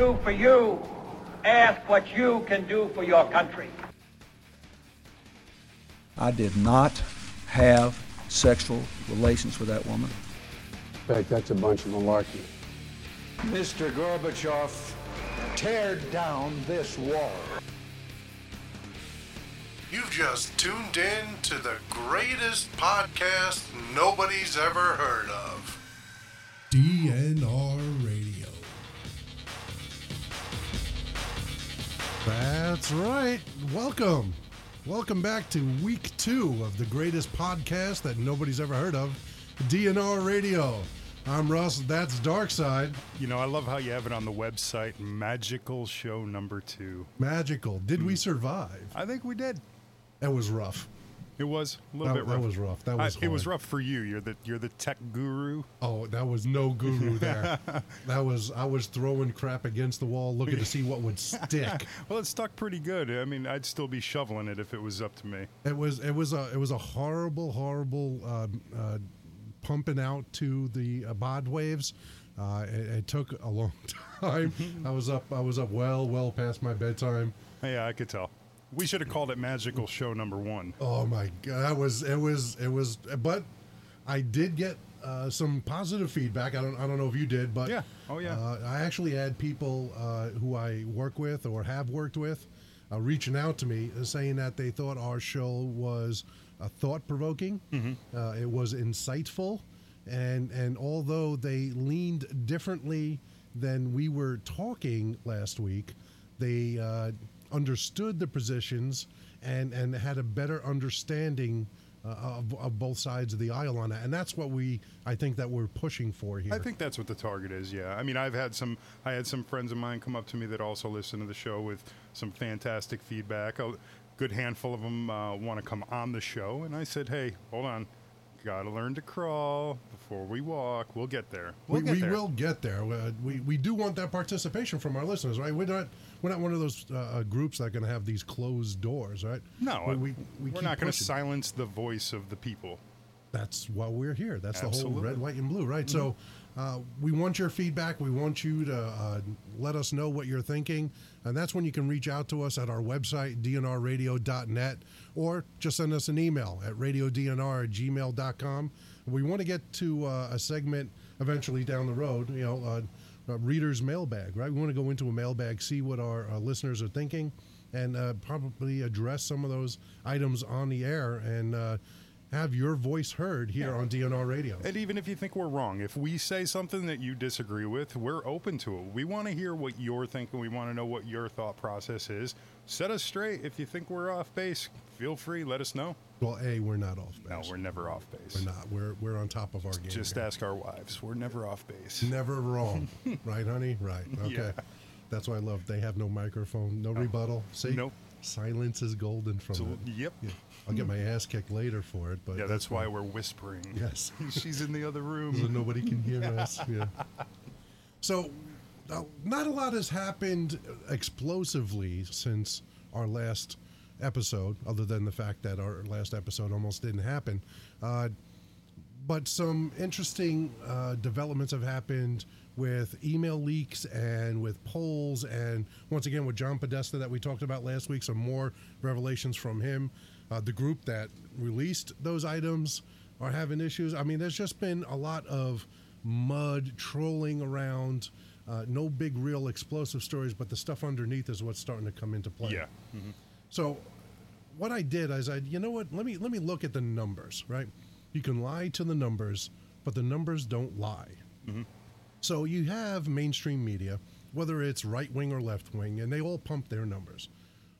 your country can do for you, ask what you can do for your country. I did not have sexual relations with that woman. In fact, that's a bunch of malarkey. Mr. Gorbachev, tear down this wall. You've just tuned in to the greatest podcast nobody's ever heard of. DNR That's right. Welcome. Welcome back to week two of the greatest podcast that nobody's ever heard of, DNR Radio. I'm Russ. That's Dark Side. You know, I love how you have it on the website. Magical show number two. Magical. Did we hmm. survive? I think we did. That was rough. It was a little That, bit that rough. was rough. That I- was it was rough for you. You're the you're the tech guru. Oh, that was no guru there. that was I was throwing crap against the wall, looking to see what would stick. Well, it stuck pretty good. I mean, I'd still be shoveling it if it was up to me. It was it was a it was a horrible horrible uh, uh, pumping out to the uh, bod waves. Uh, it, it took a long time. I was up I was up well well past my bedtime. Yeah, I could tell. We should have called it Magical Show Number One. Oh my god, that was it was it was. But I did get uh, some positive feedback. I don't I don't know if you did, but Yeah. Oh, yeah. Uh, I actually had people uh, who I work with or have worked with uh, reaching out to me uh, saying that they thought our show was uh, thought provoking. Mm-hmm. Uh, it was insightful, and and although they leaned differently than we were talking last week, they uh, understood the positions and and had a better understanding uh, of, of both sides of the aisle on that. And that's what we I think that we're pushing for here. I think that's what the target is. Yeah. I mean, I've had some. I had some friends of mine come up to me that also listen to the show with some fantastic feedback. A good handful of them uh, want to come on the show, and I said, "Hey, hold on, got to learn to crawl before we walk. We'll get there. We'll we, get we there." will get there. Uh, we, we do want that participation from our listeners, right? We're not we're not one of those uh, uh, groups that are going to have these closed doors, right? No, we, we, we, are not going to silence the voice of the people. That's why we're here. That's the whole Mm-hmm. red, white, and blue, right? So uh, we want your feedback. We want you to uh, let us know what you're thinking. And that's when you can reach out to us at our website, dnrradio.net, or just send us an email at radiodnr at gmail.com. We want to get to uh, a segment eventually down the road, you know, reader's mailbag, right? We want to go into a mailbag, see what our uh, listeners are thinking, and uh, probably address some of those items on the air and uh, have your voice heard here on DNR Radio. And even if you think we're wrong, if we say something that you disagree with, we're open to it. We want to hear what you're thinking. We want to know what your thought process is. Set us straight. If you think we're off base, feel free. Let us know. Well, A, we're not off base. No, we're never off base. We're not. We're, we're on top of our game. Just here. ask our wives. We're never off base. Never wrong. right, honey? Right. Okay. Yeah. That's why I love they have no microphone, no rebuttal. See? Nope. Silence is golden from So, that. yep. Yeah. I'll get my ass kicked later for it, but Yeah, that's why we're whispering. Yes. She's in the other room, so nobody can hear us. Yeah. So, uh, not a lot has happened explosively since our last episode, other than the fact that our last episode almost didn't happen. Uh, but some interesting uh, developments have happened with email leaks and with polls, and once again with John Podesta that we talked about last week. Some more revelations from him. Uh, the group that released those items are having issues. I mean, there's just been a lot of mud trolling around. Uh, no big, real explosive stories, but the stuff underneath is what's starting to come into play. Yeah. So what I did is I, you know what? Let me let me look at the numbers. Right? You can lie to the numbers, but the numbers don't lie. So you have mainstream media, whether it's right wing or left wing, and they all pump their numbers.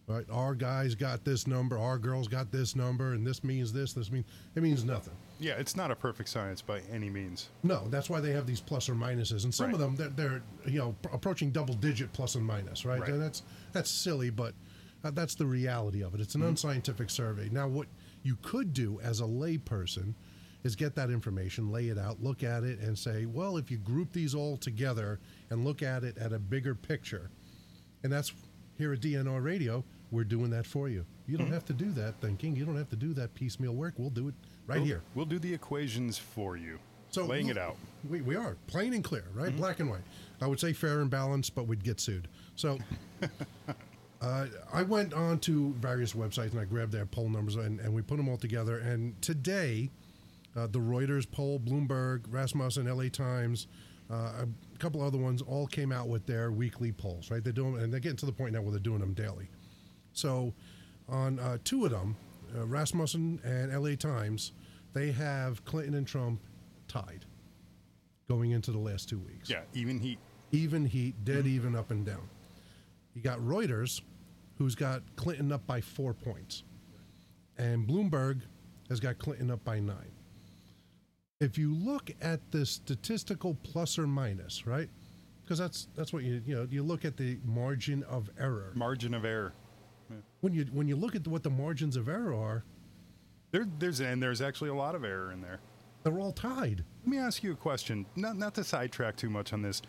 Right? Our guys got this number. Our girls got this number, and this means this. This means it means nothing. Yeah, it's not a perfect science by any means. No, that's why they have these plus or minuses, and some of them they're, they're you know pr- approaching double digit plus and minus, right? Right. And that's that's silly, but uh, that's the reality of it. It's an unscientific survey. Now, what you could do as a layperson is get that information, lay it out, look at it, and say, well, if you group these all together and look at it at a bigger picture, and that's here at DNR Radio, we're doing that for you. You don't mm-hmm. have to do that thinking. You don't have to do that piecemeal work. We'll do it right We'll- here. We'll do the equations for you. So laying it out. We, we are plain and clear, right? Mm-hmm. Black and white. I would say fair and balanced, but we'd get sued. So uh, I went on to various websites and I grabbed their poll numbers and, and we put them all together. And today, uh, the Reuters poll, Bloomberg, Rasmussen, LA Times, uh, a couple other ones all came out with their weekly polls, right? They're doing, and they're getting to the point now where they're doing them daily. So on uh, two of them, uh, Rasmussen and LA Times, they have Clinton and Trump tied going into the last two weeks. Yeah, even heat. Even heat, dead even up and down. You got Reuters, who's got Clinton up by four points. And Bloomberg has got Clinton up by nine. If you look at the statistical plus or minus, right? Because that's that's what you you know you look at the margin of error. Margin of error. When you when you look at what the margins of error are, There, there's and there's actually a lot of error in there. they're all tied. Let me ask you a question. Not not to sidetrack too much on this.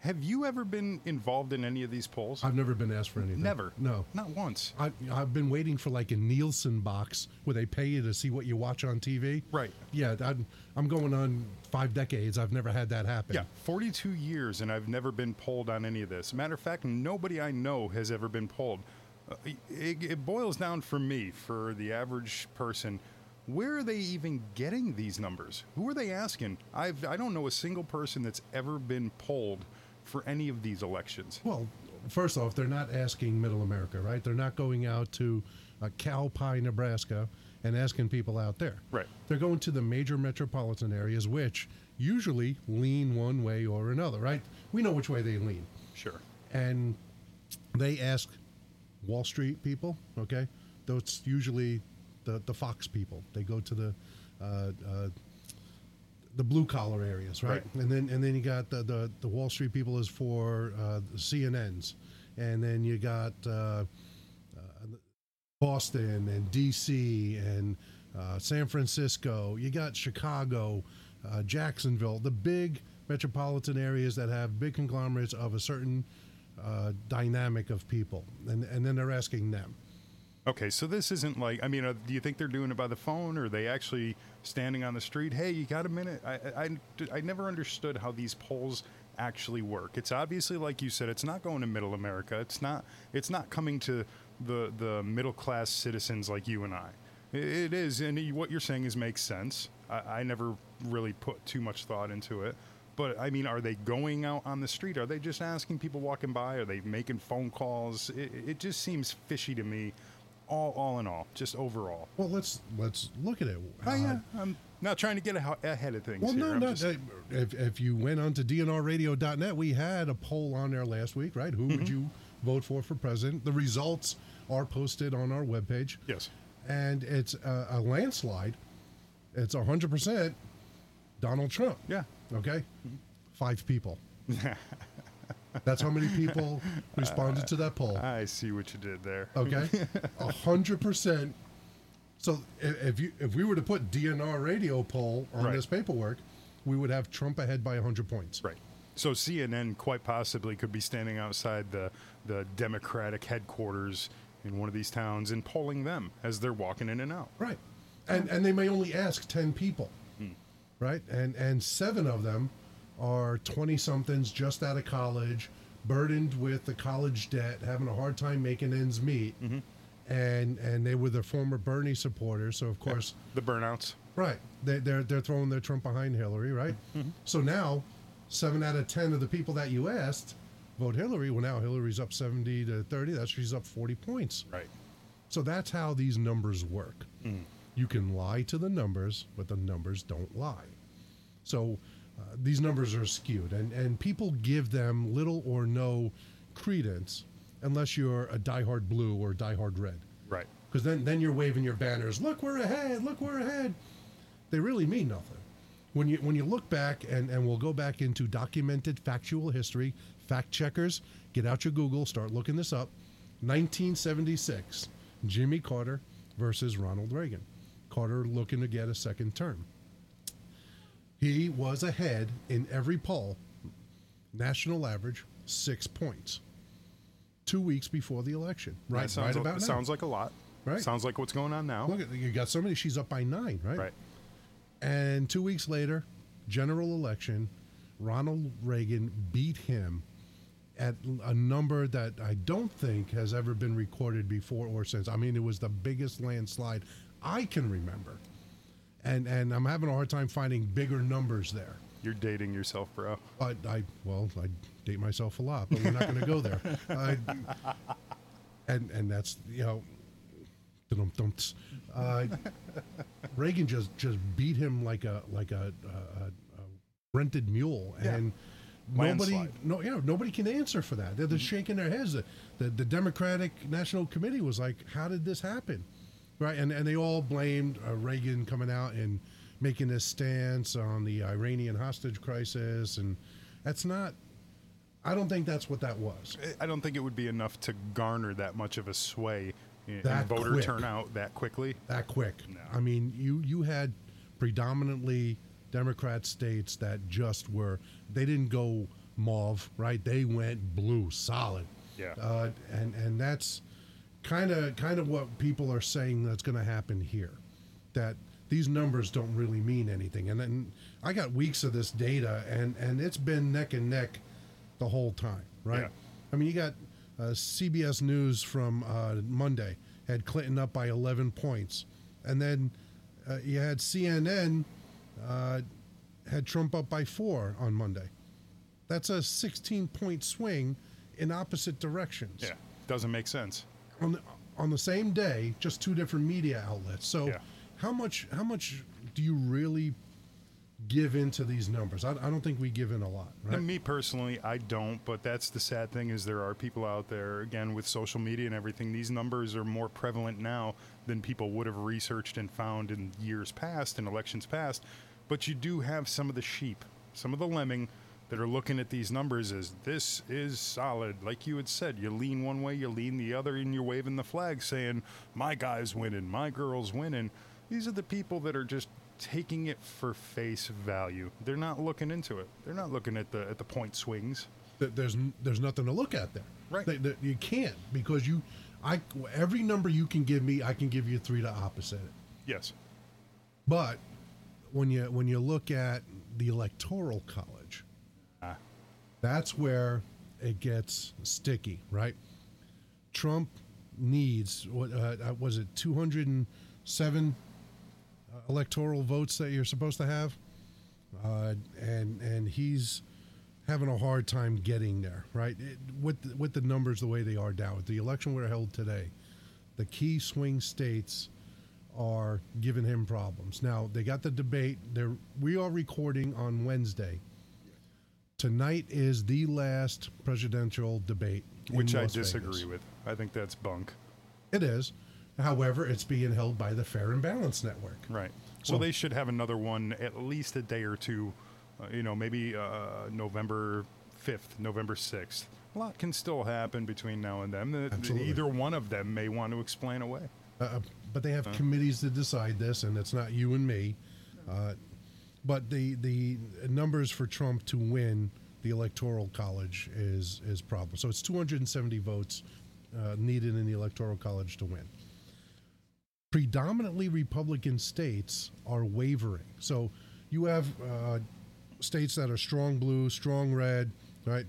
Have you ever been involved in any of these polls? I've never been asked for anything. Never. No. Not once. I, I've been waiting for like a Nielsen box where they pay you to see what you watch on TV. Right. Yeah, I'm, I'm going on five decades. I've never had that happen. Yeah, 42 years, and I've never been polled on any of this. Matter of fact, nobody I know has ever been polled. Uh, it, it boils down for me, for the average person, where are they even getting these numbers? Who are they asking? I've, I don't know a single person that's ever been polled for any of these elections. Well, first off, they're not asking Middle America, right? They're not going out to uh, Cowpie, Nebraska, and asking people out there. Right. They're going to the major metropolitan areas, which usually lean one way or another, right? We know which way they lean. Sure. and they ask Wall Street people. Okay, those usually the the Fox people. They go to the uh, uh, the blue collar areas, right? Right. And then and then you got the the, the Wall Street people is for uh, the CNNs, and then you got uh, uh, Boston and D.C. and uh, San Francisco. You got Chicago, uh, Jacksonville, the big metropolitan areas that have big conglomerates of a certain uh, dynamic of people, and and then they're asking them. Okay, so this isn't like, I mean, uh, do you think they're doing it by the phone or are they actually standing on the street? Hey, you got a minute? I, I, I, never understood how these polls actually work. It's obviously, like you said, it's not going to middle America. It's not, it's not coming to the, the middle class citizens like you and I. It, it is, and what you're saying is makes sense. I, I never really put too much thought into it. But I mean, are they going out on the street? Are they just asking people walking by? Are they making phone calls? It, it just seems fishy to me, all, all in all, just overall. Well, let's let's look at it. Oh, Uh, yeah, I'm not trying to get ahead of things. Well, here. no, I'm no. just- uh, If, if you went on to dnrradio.net, we had a poll on there last week, right? Who would you vote for for president? The results are posted on our webpage. Yes. And it's a, a landslide. It's 100% Donald Trump. Yeah. Okay? Five people. That's how many people responded to that poll. I see what you did there. Okay, a hundred percent. So if you if we were to put DNR radio poll on Right. this paperwork, we would have Trump ahead by hundred points. Right. So CNN quite possibly could be standing outside the the Democratic headquarters in one of these towns and polling them as they're walking in and out. Right, and and they may only ask ten people, Hmm. right? And and seven of them are twenty somethings just out of college, burdened with the college debt, having a hard time making ends meet. Mm-hmm. And and they were the former Bernie supporters, so of course The burnouts. Right. They, they're they're throwing their Trump behind Hillary, right? So now, seven out of ten of the people that you asked vote Hillary. Well, now Hillary's up seventy to thirty. That's she's up forty points. Right. So that's how these numbers work. You can lie to the numbers, but the numbers don't lie. So uh, these numbers are skewed, and and people give them little or no credence unless you're a diehard blue or diehard red Right. because then then you're waving your banners. Look, we're ahead. Look, we're ahead. They really mean nothing. When you when you look back and and we'll go back into documented factual history. Fact checkers, get out your Google, start looking this up. 1976, Jimmy Carter versus Ronald Reagan. Carter looking to get a second term. He was ahead in every poll, national average six points. Two weeks before the election, right? That sounds, right about sounds like a lot. Right. Sounds like what's going on now. Look at you got somebody. She's up by nine, right? Right. And two weeks later, general election, Ronald Reagan beat him at a number that I don't think has ever been recorded before or since. I mean, it was the biggest landslide I can remember. And and I'm having a hard time finding bigger numbers there. You're dating yourself, bro. I, I well, I date myself a lot, but we're not going to go there. And and that's you know, uh, Reagan just just beat him like a like a, a, a rented mule, Yeah. and nobody Landslide. no you know nobody can answer for that. They're, they're shaking their heads. The, the the Democratic National Committee was like, "How did this happen?" Right, and and they all blamed uh, Reagan coming out and making this stance on the Iranian hostage crisis, and that's not. I don't think that's what that was. I don't think it would be enough to garner that much of a sway in, That voter quick. turnout that quickly. that quick. No. I mean, you you had predominantly Democrat states that just were they didn't go mauve, right? They went blue, solid. Yeah. Uh, and and that's kind of kind of what people are saying that's going to happen here. That these numbers don't really mean anything. And then I got weeks of this data, and and it's been neck and neck the whole time, right? Yeah. I mean, you got uh, CBS News from uh, Monday had Clinton up by 11 points, and then uh, you had CNN uh, had Trump up by four on Monday. That's a 16 point swing in opposite directions Yeah, doesn't make sense. On the, on the same day, just two different media outlets. So, Yeah. how much how much do you really give into these numbers? I, I don't think we give in a lot, right? And me personally, I don't. But that's the sad thing is there are people out there again with social media and everything. These numbers are more prevalent now than people would have researched and found in years past and elections past. But you do have some of the sheep, some of the lemming that are looking at these numbers as this is solid. Like you had said, you lean one way, you lean the other, and you're waving the flag saying, my guy's winning, my girl's winning. These are the people that are just taking it for face value. They're not looking into it. They're not looking at the at the point swings. There's there's nothing to look at there. Right. Th- th- you can't because you, I every number you can give me, I can give you three to opposite it. Yes. But when you when you look at the electoral college. That's where it gets sticky, right? Trump needs what uh, uh, was it 207 uh, electoral votes that you're supposed to have, uh, and and he's having a hard time getting there, right? It, with the, with the numbers the way they are now, if the election were held today, the key swing states are giving him problems. Now they got the debate. There, we are recording on Wednesday. Tonight is the last presidential debate, Which I Las disagree Vegas. with. I think that's bunk. It is, however, it's being held by the Fair and Balanced Network. Right. So Well- they should have another one at least a day or two. Uh, you know, maybe uh, November fifth, November sixth. A lot can still happen between now and then. Absolutely. Either one of them may want to explain away. Uh, but they have committees to decide this, and it's not you and me. But the the numbers for Trump to win the electoral college is is problem. So it's 270 votes uh, needed in the electoral college to win. Predominantly Republican states are wavering. So you have uh, states that are strong blue, strong red, right?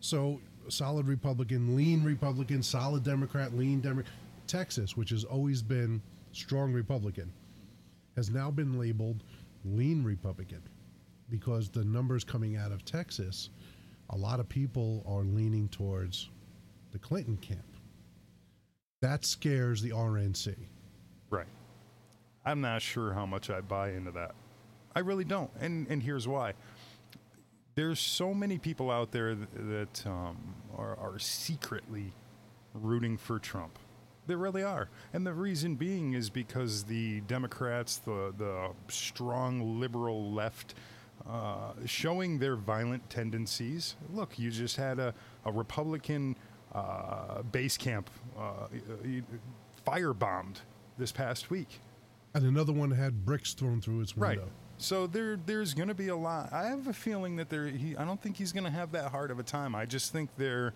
So solid Republican, lean Republican, solid Democrat, lean Democrat. Texas, which has always been strong Republican, has now been labeled lean Republican because the numbers coming out of Texas, a lot of people are leaning towards the Clinton camp. That scares the RNC. Right. I'm not sure how much I buy into that. I really don't. And and here's why. There's so many people out there th- that um, are, are secretly rooting for Trump. There really are. And the reason being is because the Democrats, the, the strong liberal left, uh, showing their violent tendencies. Look, you just had a, a Republican uh, base camp uh, firebombed this past week. And another one had bricks thrown through its window. Right. So there, there's going to be a lot. I have a feeling that there. He, I don't think he's going to have that hard of a time. I just think they're.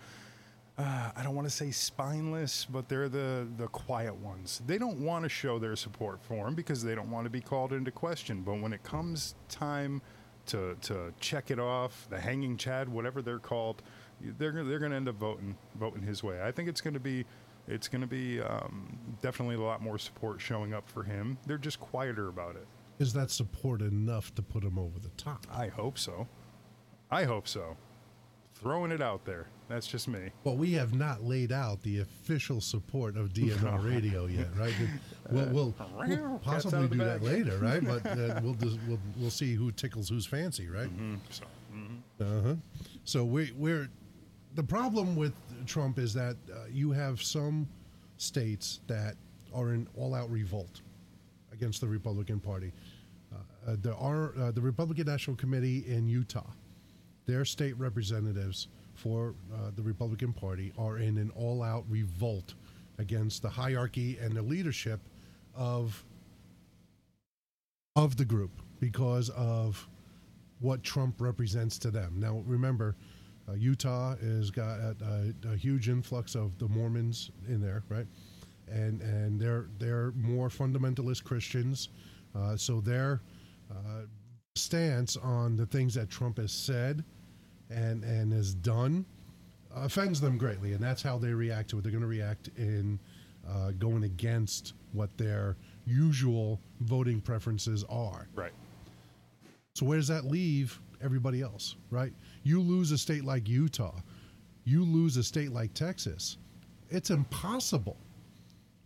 Uh, I don't want to say spineless, but they're the the quiet ones. They don't want to show their support for him because they don't want to be called into question. But when it comes time to to check it off, the hanging Chad, whatever they're called, they're they're going to end up voting voting his way. I think it's going to be it's going to be um, definitely a lot more support showing up for him. They're just quieter about it. Is that support enough to put him over the top? I hope so. I hope so. Throwing it out there. That's just me. Well, we have not laid out the official support of DNR Radio yet, right? We'll, we'll, we'll possibly do that later, right? But uh, we'll, just, we'll we'll see who tickles whose fancy, right? So, Uh huh. So we, we're the problem with Trump is that uh, you have some states that are in all-out revolt against the Republican Party. Uh, uh, there are uh, the Republican National Committee in Utah. Their state representatives for uh, the Republican Party are in an all-out revolt against the hierarchy and the leadership of of the group because of what Trump represents to them. Now, remember, uh, Utah has got a, a, a huge influx of the Mormons in there, right? And and they're they're more fundamentalist Christians, uh, so their uh, stance on the things that Trump has said and and has done offends them greatly, and that's how they react to it. They're going to react in uh, going against what their usual voting preferences are. right. So where does that leave everybody else, right? You lose a state like Utah, you lose a state like Texas. It's impossible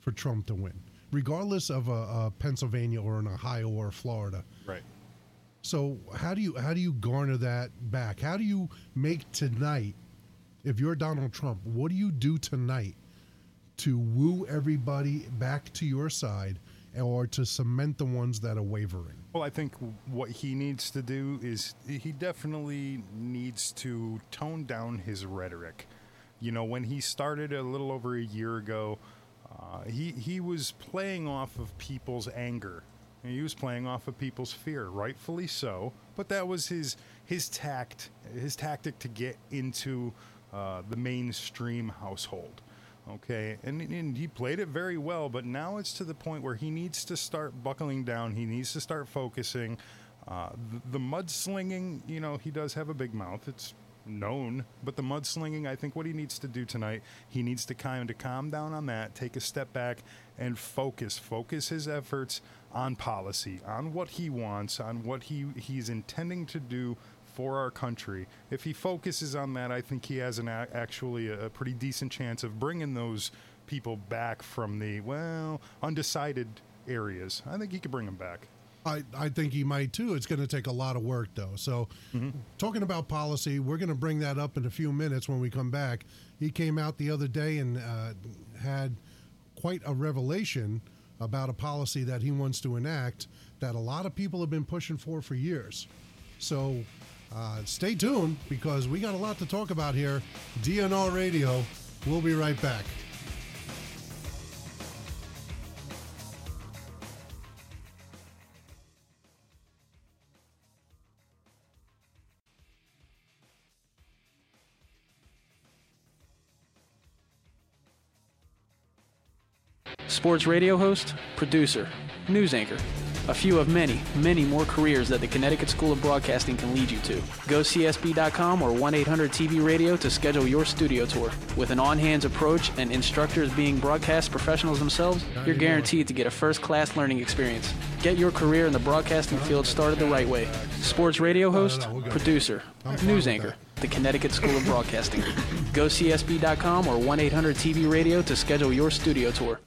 for Trump to win, regardless of a, a Pennsylvania or an Ohio or Florida. So how do you how do you garner that back? How do you make tonight? If you're Donald Trump, what do you do tonight to woo everybody back to your side, or to cement the ones that are wavering? Well, I think what he needs to do is he definitely needs to tone down his rhetoric. You know, when he started a little over a year ago, uh, he he was playing off of people's anger. He was playing off of people's fear, rightfully so. But that was his his tact, his tactic to get into uh, the mainstream household. Okay, and, and he played it very well, but now it's to the point where he needs to start buckling down. He needs to start focusing. Uh, the, the mudslinging, you know, he does have a big mouth. It's known, but the mudslinging, I think what he needs to do tonight, he needs to kind of calm down on that, take a step back, and focus. Focus his efforts on policy, on what he wants, on what he he's intending to do for our country. If he focuses on that, I think he has an a- actually a, a pretty decent chance of bringing those people back from the well undecided areas. I think he could bring them back. I, I think he might too. It's going to take a lot of work, though. So, talking about policy, we're going to bring that up in a few minutes when we come back. He came out the other day and uh, had quite a revelation about a policy that he wants to enact that a lot of people have been pushing for for years. So, uh, stay tuned because we got a lot to talk about here. DNR Radio. We'll be right back. Sports radio host, producer, news anchor. A few of many, many more careers that the Connecticut School of Broadcasting can lead you to. Go CSB.com or 1 800 TV Radio to schedule your studio tour. With an on hands approach and instructors being broadcast professionals themselves, you're guaranteed to get a first class learning experience. Get your career in the broadcasting field started the right way. Sports radio host, no, we're good. producer, news anchor, the Connecticut School of Broadcasting. Go CSB.com or 1 800 TV Radio to schedule your studio tour.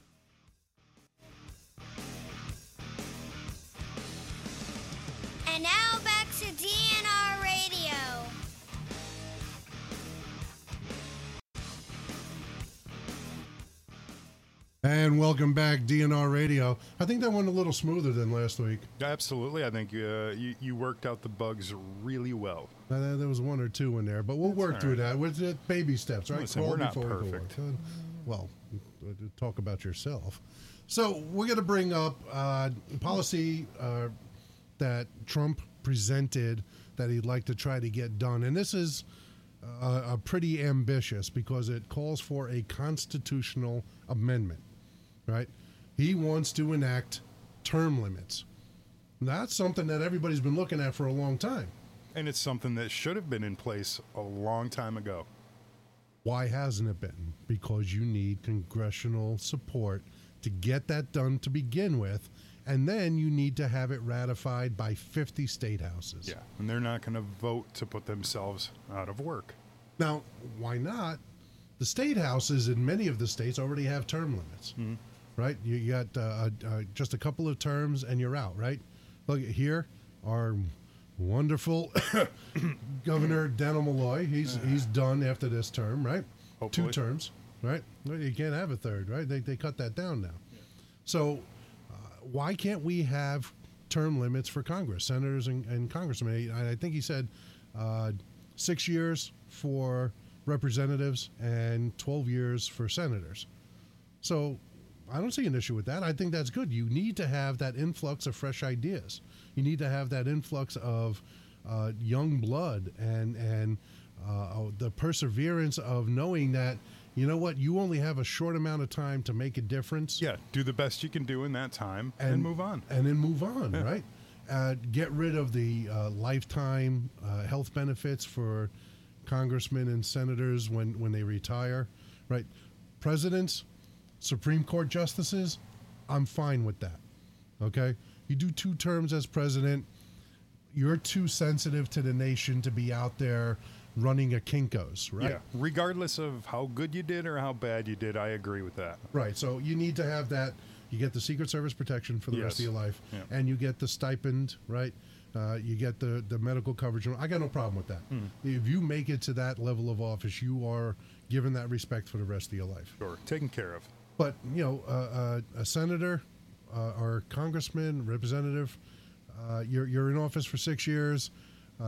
And welcome back, DNR Radio. I think that went a little smoother than last week. Absolutely, I think uh, you you worked out the bugs really well. Uh, there- was one or two in there, but we'll work through right. that with baby steps, right? Listen, we're not we perfect. Uh, Well, talk about yourself. So we're going to bring up uh, policy uh, that Trump presented that he'd like to try to get done, and this is uh, a pretty ambitious because it calls for a constitutional amendment. Right? He wants to enact term limits. That's something that everybody's been looking at for a long time. And it's something that should have been in place a long time ago. Why hasn't it been? Because you need congressional support to get that done to begin with, and then you need to have it ratified by 50 state houses. Yeah. And they're not going to vote to put themselves out of work. Now, why not? The state houses in many of the states already have term limits, mm-hmm. Right? You, you got uh, uh, just a couple of terms and you're out, right? Look here, our wonderful Governor Dannel Malloy. He's he's done after this term, right? Hopefully. Two terms, right? You can't have a third, right? They they cut that down now. So, uh, why can't we have term limits for Congress, senators and, and congressmen? I, I think he said uh, six years for representatives and 12 years for senators. So, I don't see an issue with that. I think that's good. You need to have that influx of fresh ideas. You need to have that influx of uh, young blood and and uh, the perseverance of knowing that you know what you only have a short amount of time to make a difference. Yeah. Do the best you can do in that time and, move on. and then move on. Right. Uh, get rid of the uh, lifetime uh, health benefits for congressmen and senators when when they retire. Right. Presidents, Supreme Court justices, I'm fine with that. Okay. You do two terms as president. You're too sensitive to the nation to be out there running a Kinkos, right? Yeah. Regardless of how good you did or how bad you did, I agree with that. Right. So you need to have that. You get the Secret Service protection for the rest of your life, Yeah. and you get the stipend, right? Uh, you get the, the medical coverage. I got no problem with that. Hmm. If you make it to that level of office, you are given that respect for the rest of your life. Sure. Taken care of. But you know, uh, uh, a senator uh, or congressman, representative, uh, you're you're in office for six years.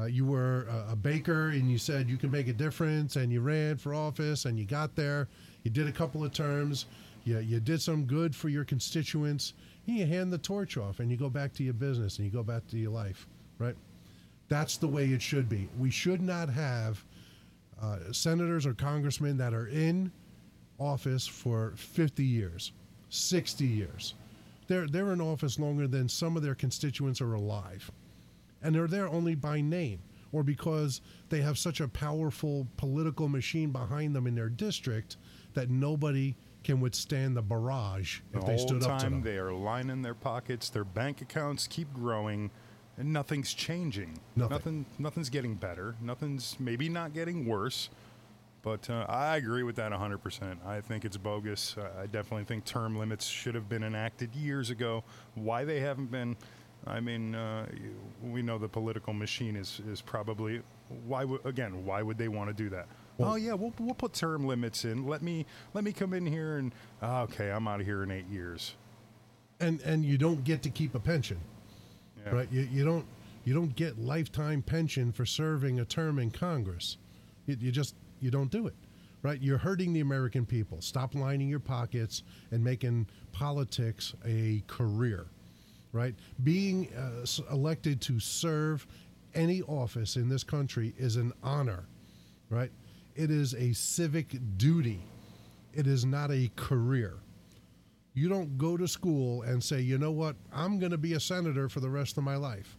You were a, a baker, and you said you can make a difference, and you ran for office, and you got there. You did a couple of terms. You you did some good for your constituents. And you hand the torch off, and you go back to your business, and you go back to your life. Right? That's the way it should be. We should not have uh, senators or congressmen that are in office for 50 years, 60 years. They're, they're in office longer than some of their constituents are alive. And they're there only by name or because they have such a powerful political machine behind them in their district that nobody can withstand the barrage if the they stood time up to them. they are lining their pockets, their bank accounts keep growing, and nothing's changing. Nothing. Nothing nothing's getting better. Nothing's maybe not getting worse. But uh, I agree with that 100%. I think it's bogus. I definitely think term limits should have been enacted years ago. Why they haven't been, I mean, uh, we know the political machine is, is probably, why would, again, why would they want to do that? oh yeah, we'll, we'll put term limits in. Let me let me come in here and ah, okay, I'm out of here in eight years. and and you don't get to keep a pension. Yeah. Right? You, you don't you don't get lifetime pension for serving a term in Congress. You, you just you don't do it. Right? You're hurting the American people. Stop lining your pockets and making politics a career. Right? Being uh, elected to serve any office in this country is an honor. Right? It is a civic duty. It is not a career. You don't go to school and say, you know what, I'm going to be a senator for the rest of my life.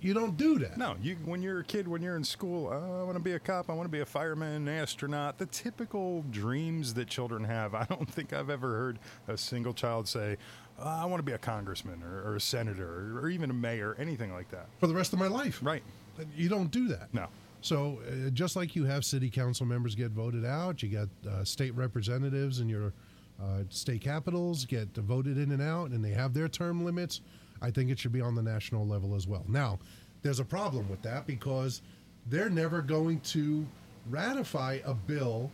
You- don't do that. No, you when you're a kid, when you're in school, oh, I want to be a cop, I want to be a fireman, an astronaut. The typical dreams that children have. I don't think I've ever heard a single child say, oh, I want to be a congressman or, or a senator or, or even a mayor, anything like that. For the rest of my life. Right. You don't do that. No. So uh, just like you have city council members get voted out, you got uh, state representatives in your uh, state capitals get voted in and out, and they have their term limits. I think it should be on the national level as well. Now, there's a problem with that because they're never going to ratify a bill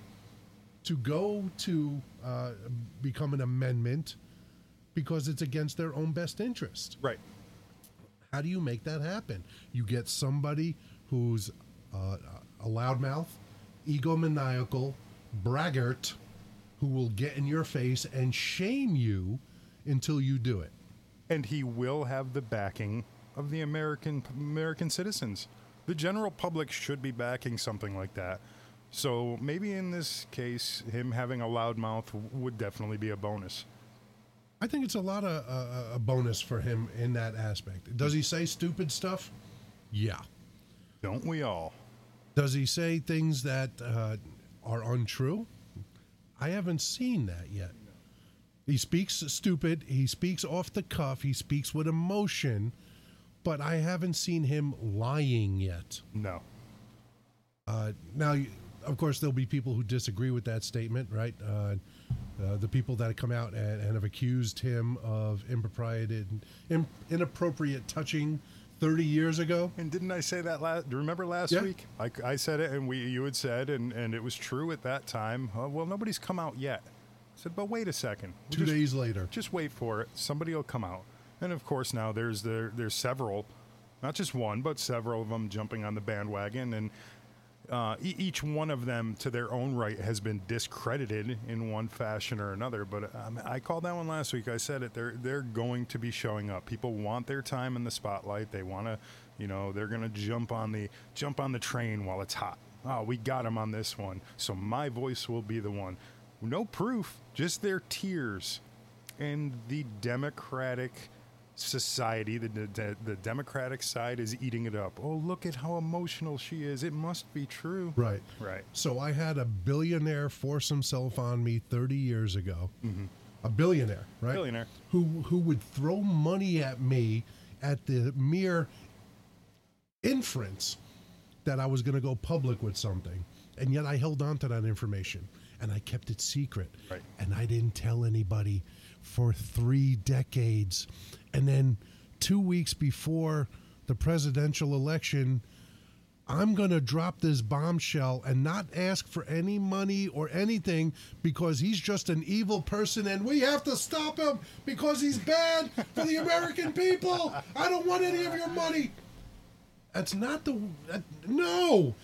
to go to uh, become an amendment because it's against their own best interest. Right. How do you make that happen? You get somebody who's uh, a loudmouth, egomaniacal, braggart, who will get in your face and shame you until you do it. And he will have the backing of the American American citizens. The general public should be backing something like that. So maybe in this case, him having a loudmouth would definitely be a bonus. I think it's a lot of uh, a bonus for him in that aspect. Does he say stupid stuff? Yeah. Don't we all? Does he say things that uh, are untrue? I haven't seen that yet. He speaks stupid. He speaks off the cuff. He speaks with emotion, but I haven't seen him lying yet. No. Uh, now, of course, there'll be people who disagree with that statement, right? Uh, uh, the people that have come out and, and have accused him of impropriety, im- inappropriate touching 30 years ago. And didn't I say that last? Do you remember last Yeah. week? I, I said it, and we you had said, and, and it was true at that time. Uh, well, nobody's come out yet. Said, but wait a second. Two just- days later. Just wait for it. Somebody will come out. And of course, now there's there there's several, not just one, but several of them jumping on the bandwagon, and uh, e- each one of them, to their own right, has been discredited in one fashion or another. But um, I called that one last week. I said it. They're they're going to be showing up. People want their time in the spotlight. They want to, you know, they're going to jump on the jump on the train while it's hot. Oh, we got him on this one. So my voice will be the one. No proof, just their tears and the Democratic society, the, the, the Democratic side is eating it up. Oh, look at how emotional she is. It must be true. Right. Right. So I had a billionaire force himself on me 30 years ago. Mm-hmm. A billionaire, right? Billionaire. Who who would throw money at me at the mere inference that I was going to go public with something. And yet I held on to that information and I kept it secret. Right. And I didn't tell anybody for 3 decades. And then 2 weeks before the presidential election, I'm going to drop this bombshell and not ask for any money or anything because he's just an evil person and we have to stop him because he's bad for the American people. I don't want any of your money. That's not the. That, no!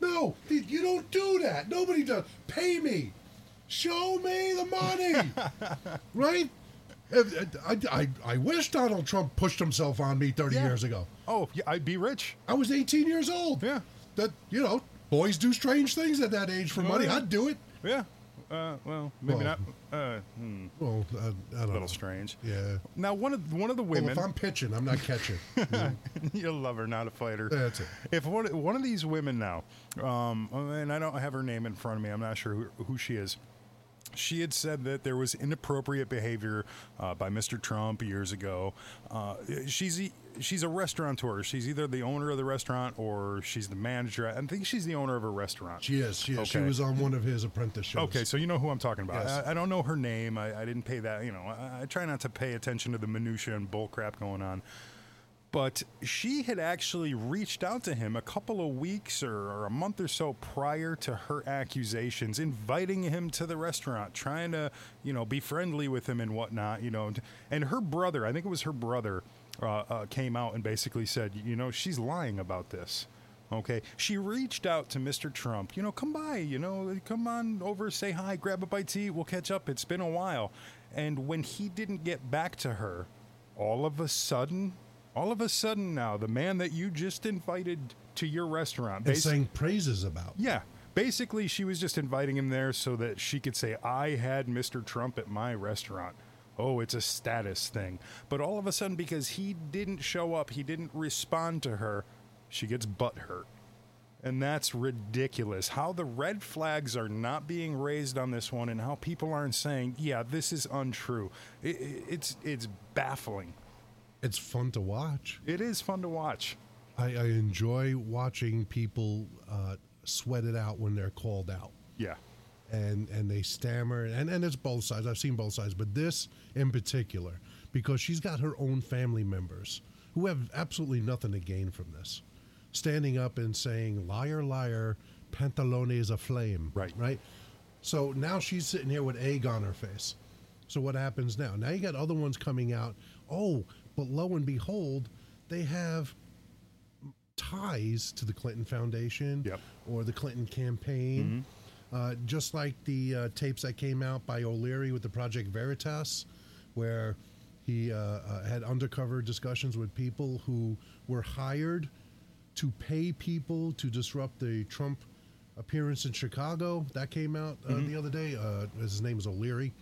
No! You don't do that. Nobody does. Pay me. Show me the money. right? I, I, I wish Donald Trump pushed himself on me 30 Yeah. years ago. Oh, yeah, I'd be rich. I was 18 years old. Yeah. That you know, boys do strange things at that age for money. Oh, yeah. I'd do it. Yeah. Uh, well, maybe Well, not. Uh, hmm, Well, I, I a don't little know. strange. Yeah. Now, one of one of the Well, women. if I'm pitching, I'm not catching. You're a lover, not a fighter. That's it. If one, one of these women now, um, and I don't have her name in front of me, I'm not sure who, who she is. She had said that there was inappropriate behavior uh, by Mr. Trump years ago. Uh, she's e- she's a restaurateur. She's either the owner of the restaurant or she's the manager. I think she's the owner of a restaurant. She is. She is. She was on one of his apprentice shows. Okay, so you know who I'm talking about. Yes. I, I don't know her name. I, I didn't pay that. You know, I, I try not to pay attention to the minutia and bull crap going on. But she had actually reached out to him a couple of weeks or, or a month or so prior to her accusations, inviting him to the restaurant, trying to, you know, be friendly with him and whatnot, you know. And her brother, I think it was her brother, uh, uh, came out and basically said, you know, she's lying about this. Okay. She reached out to Mr. Trump, you know, come by, you know, come on over, say hi, grab a bite to eat, we'll catch up. It's been a while. And when he didn't get back to her, all of a sudden, all of a sudden now, the man that you just invited to your restaurant, And saying praises about. yeah, basically, she was just inviting him there so that she could say, I had Mr. Trump at my restaurant. Oh, it's a status thing. But all of a sudden, because he didn't show up, he didn't respond to her, she gets butt hurt. And that's ridiculous. How the red flags are not being raised on this one, and how people aren't saying, "Yeah, this is untrue." It, it- it's it's baffling. It's fun to watch. It is fun to watch. I, I enjoy watching people uh, sweat it out when they're called out. Yeah, and and they stammer and and it's both sides. I've seen both sides but this in particular because she's got her own family members who have absolutely nothing to gain from this. Standing up and saying liar liar pantalone is aflame Right. right? So now she's sitting here with egg on her face. So what happens now? Now you got other ones coming out. Oh but lo and behold they have ties to the Clinton Foundation Yep. or the Clinton campaign. Mm-hmm. Uh, just like the uh, tapes that came out by O'Leary with the Project Veritas, where he uh, uh, had undercover discussions with people who were hired to pay people to disrupt the Trump appearance in Chicago. That came out uh, the other day. Uh, his name is O'Leary.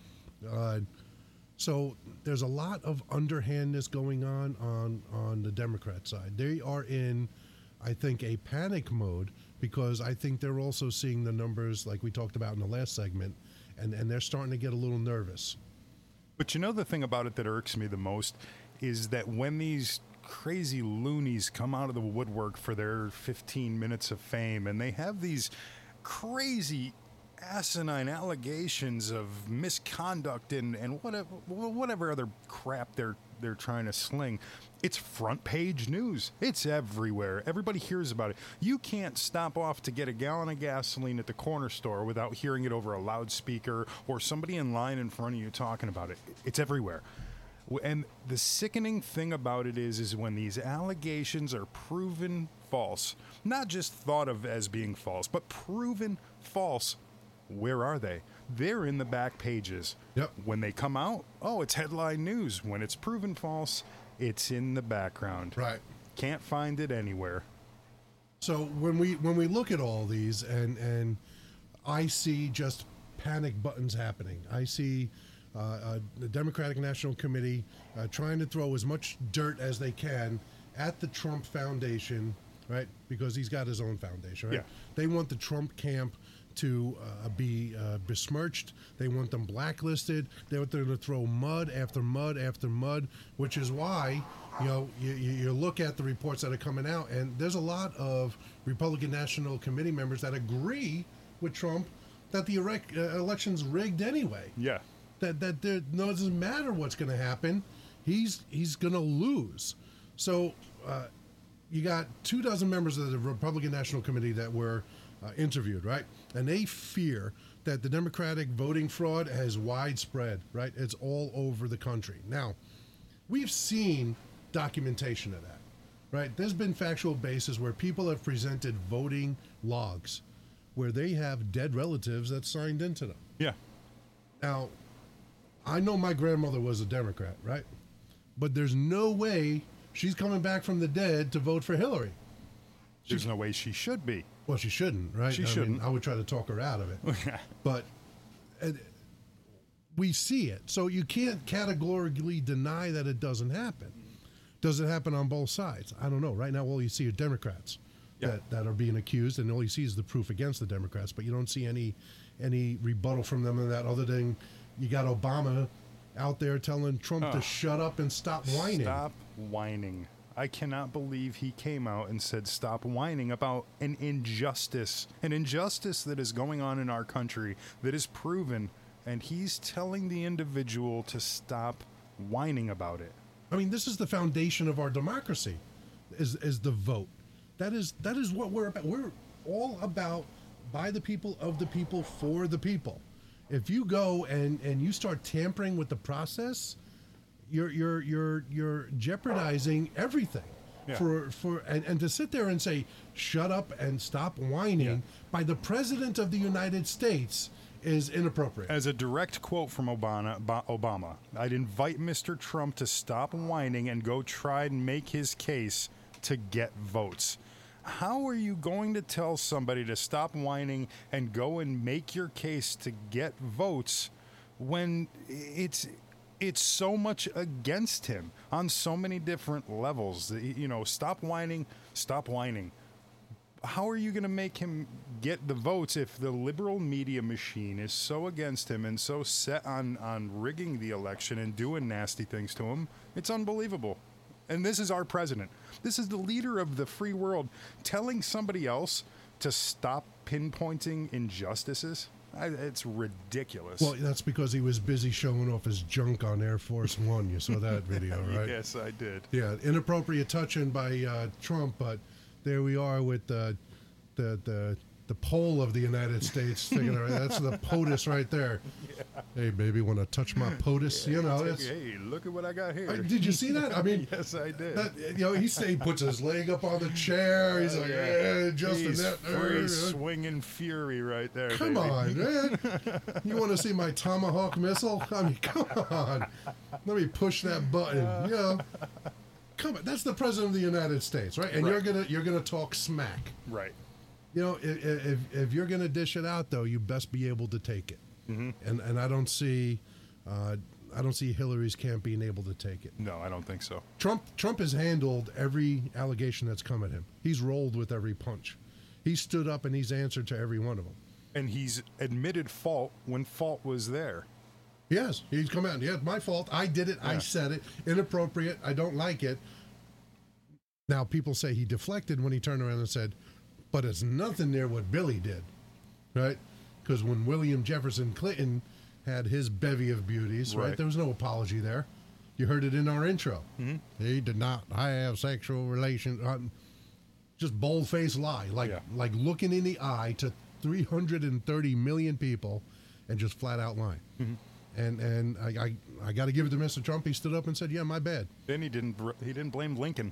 Uh, so there's a lot of underhandness going on on on the Democrat side. They are in I think, a panic mode because I think they're also seeing the numbers like we talked about in the last segment, and, and they're starting to get a little nervous. But you know the thing about it that irks me the most is that when these crazy loonies come out of the woodwork for their 15 minutes of fame and they have these crazy asinine allegations of misconduct and, and whatever whatever other crap they're they're trying to sling. It's front page news. It's everywhere. Everybody hears about it. You can't stop off to get a gallon of gasoline at the corner store without hearing it over a loudspeaker or somebody in line in front of you talking about it. It's everywhere. And the sickening thing about it is is when these allegations are proven false, not just thought of as being false, but proven false where are they? They're in the back pages. Yep. When they come out, oh, it's headline news. When it's proven false, it's in the background. Right. Can't find it anywhere. So when we when we look at all these and and I see just panic buttons happening. I see uh, uh, the Democratic National Committee uh, trying to throw as much dirt as they can at the Trump Foundation, right? Because he's got his own foundation, right? Yeah. They want the Trump camp to uh, be uh, besmirched. They want them blacklisted. They want them to throw mud after mud after mud, which is why, you know, you, you look at the reports that are coming out, and there's a lot of Republican National Committee members that agree with Trump that the uh, election's rigged anyway. Yeah. That that there no, it doesn't matter what's going to happen. He's he's going to lose. So uh, you got two dozen members of the Republican National Committee that were uh, interviewed, right? And they fear that the Democratic voting fraud has widespread, right? It's all over the country. Now, we've seen documentation of that, right? There's been factual basis where people have presented voting logs where they have dead relatives that signed into them. Yeah. Now, I know my grandmother was a Democrat, right? But there's no way she's coming back from the dead to vote for Hillary. There's no way she should be. Well, she shouldn't, right? She I shouldn't. I would try to talk her out of it. but uh, we see it. So you can't categorically deny that it doesn't happen. Does it happen on both sides? I don't know. Right now, all you see are Democrats Yeah. that, that are being accused, and all you see is the proof against the Democrats. But you don't see any any rebuttal from them in that, other than you got Obama out there telling Trump to Oh. shut up and stop whining. Stop whining. I cannot believe he came out and said, Stop whining about an injustice, an injustice that is going on in our country that is proven. And he's telling the individual to stop whining about it. I mean, this is the foundation of our democracy, is is the vote. That is that is what we're about. We're all about by the people, of the people, for the people. If you go and and you start tampering with the process, you're you're you're you're jeopardizing everything. Yeah. For for and, and to sit there and say shut up and stop whining by the president of the United States is inappropriate. As a direct quote from Obama, Obama, I'd invite Mr. Trump to stop whining and go try and make his case to get votes. How are you going to tell somebody to stop whining and go and make your case to get votes when it's it's so much against him on so many different levels? You know, stop whining, stop whining how are you going to make him get the votes if the liberal media machine is so against him and so set on, on rigging the election and doing nasty things to him? It's unbelievable. And this is our president. This is the leader of the free world telling somebody else to stop pinpointing injustices. I, it's ridiculous. Well, that's because he was busy showing off his junk on Air Force One. You saw that video, right? Yes, I did. Yeah, inappropriate touching by uh, Trump, but there we are with the the the the pole of the United States. sticking. That's the POTUS right there. Hey, baby, want to touch my POTUS? You know, it's, hey, look at what I got here. Uh, did you see that? I mean, yes, I did. that, you know, he say he puts his leg up on the chair. He's like, yeah, Justin, He's that. free uh, swinging fury right there. Come baby. on, man. You want to see my tomahawk missile? I mean, come on. Let me push that button. You know, come on. That's the president of the United States, right? And you're gonna you're gonna talk smack. Right. You know, if if, if you're gonna dish it out, though, you best be able to take it. Mhm. And and I don't see. Uh, I don't see Hillary's camp being able to take it. No, I don't think so. Trump Trump has handled every allegation that's come at him. He's rolled with every punch. He stood up and he's answered to every one of them. And he's admitted fault when fault was there. Yes, he's come out. and, Yeah, my fault. I did it. I said it. Inappropriate. I don't like it. Now people say he deflected when he turned around and said, "But it's nothing near what Billy did," right? Because when William Jefferson Clinton had his bevy of beauties, right, Right. there was no apology there. You heard it in our intro. He did not have sexual relations. Um, just bold faced lie, like Yeah. like looking in the eye to 330 million people, and just flat out lying. And and I I, I got to give it to Mr. Trump. He stood up and said, "Yeah, my bad." Then he didn't. He didn't blame Lincoln.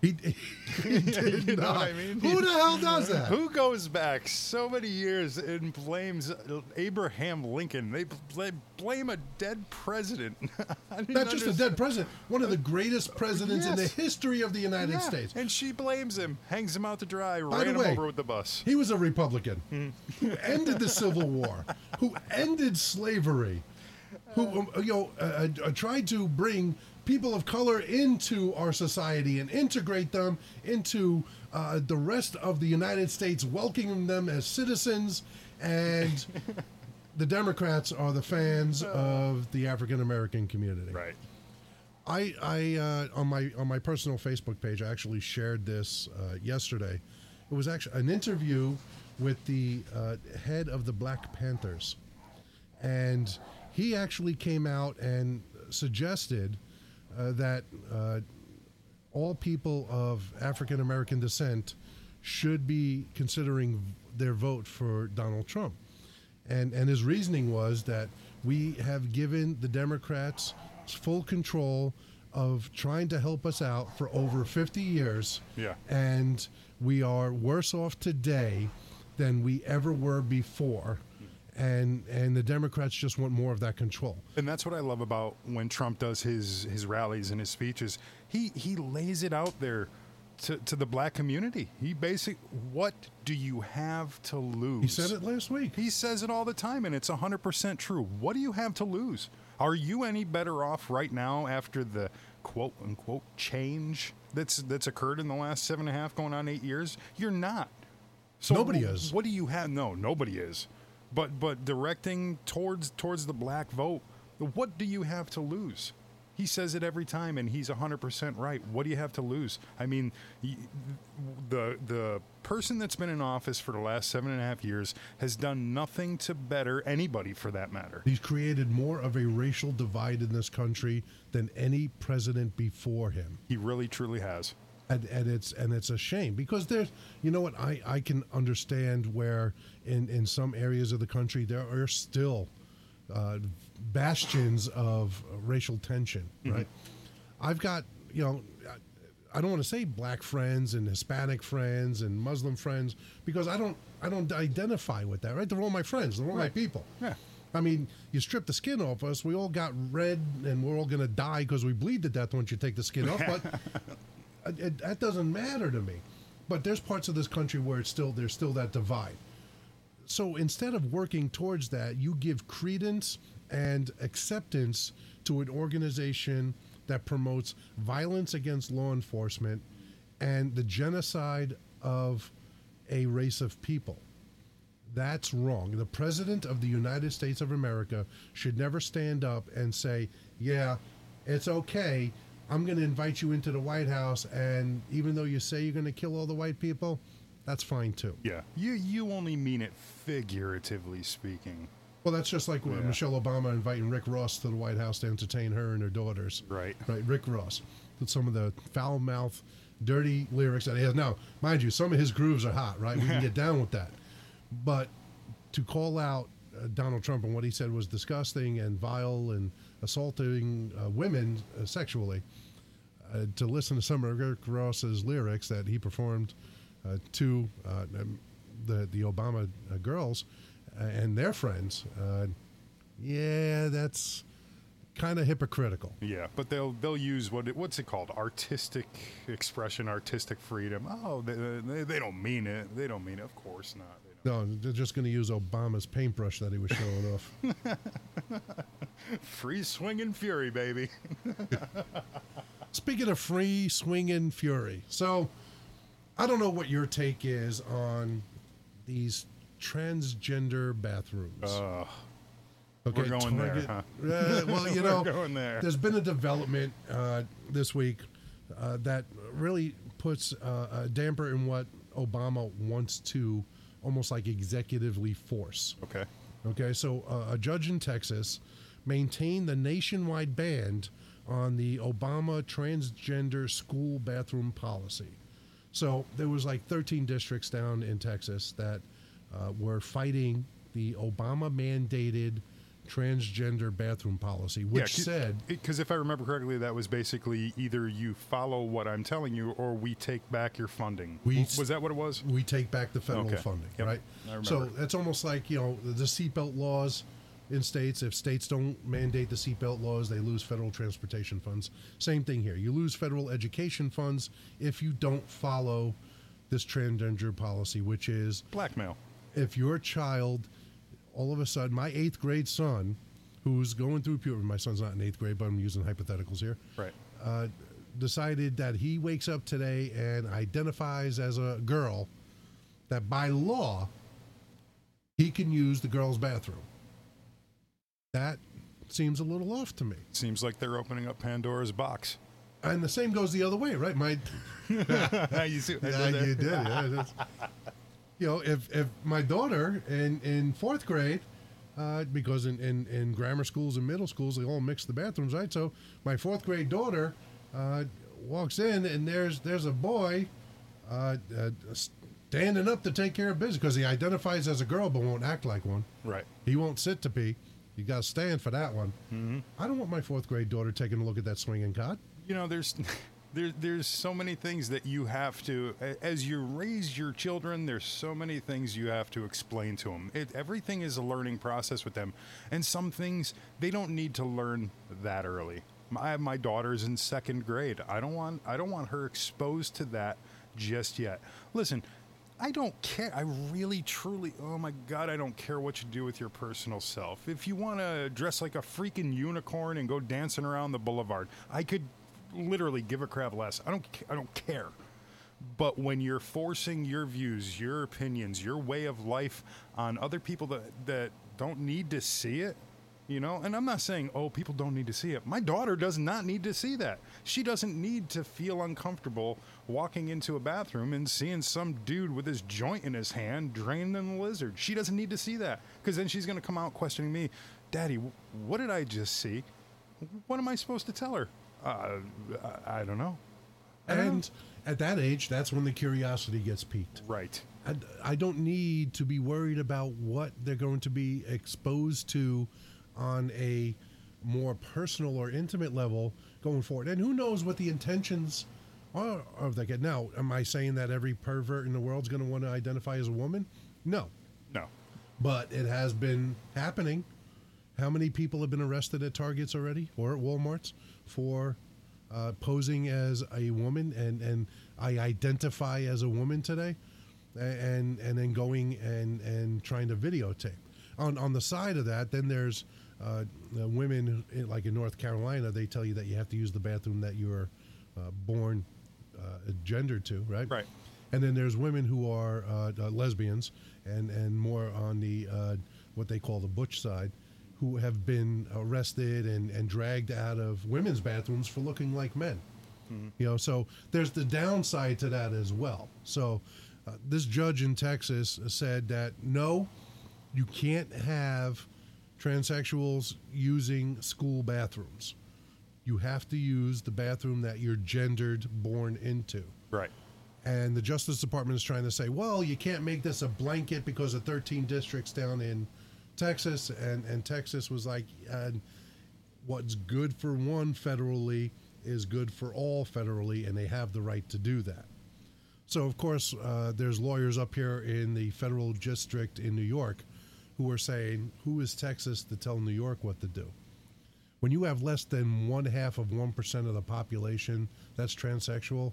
He, he did You know not. I mean? Who the hell does that? Who goes back so many years and blames Abraham Lincoln? They bl- blame a dead president. Not just a dead president, one of the greatest presidents in the history of the United Yeah, States. And she blames him, hangs him out to dry, By ran the him over with the bus. He was a Republican who ended the Civil War, who ended slavery, who um, you know uh, uh, tried to bring people of color into our society and integrate them into uh, the rest of the United States, welcoming them as citizens. And the Democrats are the fans of the African American community. Right. I, I uh, on my on my personal Facebook page, I actually shared this uh, yesterday. It was actually an interview with the uh, head of the Black Panthers, and he actually came out and suggested uh, that uh, all people of African American descent should be considering their vote for Donald Trump. And, and his reasoning was that we have given the Democrats full control of trying to help us out for over 50 years. Yeah. And we are worse off today than we ever were before. And, and the Democrats just want more of that control. And that's what I love about when Trump does his his rallies and his speeches. He he lays it out there to, to the black community. He basic what do you have to lose? He said it last week. He says it all the time and it's 100% true. What do you have to lose? Are you any better off right now after the quote unquote change that's that's occurred in the last seven and a half going on eight years? You're not. So Nobody is. What do you have? No, nobody is. But but directing towards towards the black vote, what do you have to lose? He says it every time, and he's hundred percent right. What do you have to lose? I mean, the the person that's been in office for the last seven and a half years has done nothing to better anybody, for that matter. He's created more of a racial divide in this country than any president before him. He really truly has. And, and it's and it's a shame because there's you know what? I, I can understand where in in some areas of the country there are still uh, bastions of racial tension right? I've got you know I- don't want to say black friends and hispanic friends and muslim friends because i don't i don't identify with that right? They're all my friends they're all my people. Yeah. I mean, you strip the skin off us, we all got red, and we're all going to die because we bleed to death once you take the skin off. But it, that doesn't matter to me. But there's parts of this country where it's still there's still that divide. So instead of working towards that, you give credence and acceptance to an organization that promotes violence against law enforcement and the genocide of a race of people. That's wrong. The President of the United States of America should never stand up and say, Yeah, it's okay. I'm going to invite you into the White House, and even though you say you're going to kill all the white people, that's fine too. Yeah. You you only mean it figuratively speaking. Well, that's just like Yeah. Michelle Obama inviting Rick Ross to the White House to entertain her and her daughters. Right. Right, Rick Ross. With some of the foul mouth, dirty lyrics that he has. Now, mind you, some of his grooves are hot, right? We can get down with that. But to call out Donald Trump and what he said was disgusting and vile and assaulting uh, women uh, sexually, uh, to listen to some of Rick Ross's lyrics that he performed uh, to uh, um, the the Obama uh, girls uh, and their friends, uh, yeah, that's kind of hypocritical. Yeah, but they'll they'll use what what's it called? Artistic expression, artistic freedom. Oh, they, they, they don't mean it. They don't mean it. Of course not. No, they're just going to use Obama's paintbrush that he was showing off. Free swinging fury, baby. Speaking of free swinging fury, so I don't know what your take is on these transgender bathrooms. Uh, we're going there, huh? uh, Well, you know, going there. there's been a development uh, this week uh, that really puts uh, a damper in what Obama wants to almost like executively force. okay. Okay, so uh, a judge in Texas maintained the nationwide ban on the Obama transgender school bathroom policy. So there was like 13 districts down in Texas that uh, were fighting the Obama mandated transgender bathroom policy, which said because if I remember correctly, that was basically either you follow what I'm telling you, or we take back your funding. We- was that what it was? we take back the federal Okay. funding, Yep. right? So it's almost like you know the seatbelt laws in states. If states don't mandate the seatbelt laws, they lose federal transportation funds. Same thing here. You lose federal education funds if you don't follow this transgender policy, which is Blackmail. if your child all of a sudden my eighth grade son who's going through puberty my son's not in eighth grade but i'm using hypotheticals here Right. uh, decided that he wakes up today and identifies as a girl that by law he can use the girl's bathroom that seems a little off to me Seems like they're opening up Pandora's box. and the same goes the other way right my you see I did there? you did. Yeah, you know, if if my daughter in in fourth grade, uh, because in, in in grammar schools and middle schools they all mix the bathrooms, right? So my fourth grade daughter uh, walks in and there's there's a boy uh, uh, standing up to take care of business because he identifies as a girl but won't act like one. Right. He won't sit to pee. You got to stand for that one. Mm-hmm. I don't want my fourth grade daughter taking a look at that swinging cot. you know there's there, there's so many things that you have to as you raise your children there's so many things you have to explain to them it, everything is a learning process with them. And some things they don't need to learn that early. My, my daughter's in second grade. I don't want i don't want her exposed to that just yet. Listen I don't care. I really, truly, oh my God, I don't care what you do with your personal self. If you want to dress like a freaking unicorn and go dancing around the boulevard, I could literally give a crap less. I don't, I don't care. But when you're forcing your views, your opinions, your way of life on other people that, that don't need to see it, you know, and I'm not saying, oh, people don't need to see it. My daughter does not need to see that. She doesn't need to feel uncomfortable walking into a bathroom and seeing some dude with his joint in his hand draining the lizard. She doesn't need to see that because then she's going to come out questioning me, Daddy, what did I just see? What am I supposed to tell her? Uh, I, I don't know. I don't know. And at that age, that's when the curiosity gets piqued. Right. I, I don't need to be worried about what they're going to be exposed to on a more personal or intimate level going forward. And who knows what the intentions are of that kid. Now, am I saying that every pervert in the world is going to want to identify as a woman? No. No. But it has been happening. How many people have been arrested at Targets already or at Walmarts for uh, posing as a woman and, and I identify as a woman today and and then going and, and trying to videotape. On, on the side of that, then there's uh, uh, women, like in North Carolina, they tell you that you have to use the bathroom that you were uh, born uh, gendered to, right? Right. And then there's women who are uh, uh, lesbians and, and more on the uh, what they call the butch side, who have been arrested and, and dragged out of women's bathrooms for looking like men. You know, so there's the downside to that as well. So uh, this judge in Texas said that no, you can't have transsexuals using school bathrooms. You have to use the bathroom that you're gendered born into. Right. And the Justice Department is trying to say, well, you can't make this a blanket because of 13 districts down in Texas. And, and Texas was like, uh, what's good for one federally is good for all federally, and they have the right to do that. So, of course, uh, there's lawyers up here in the federal district in New York who are saying, who is Texas to tell New York what to do? When you have less than one half of 1% of the population that's transsexual,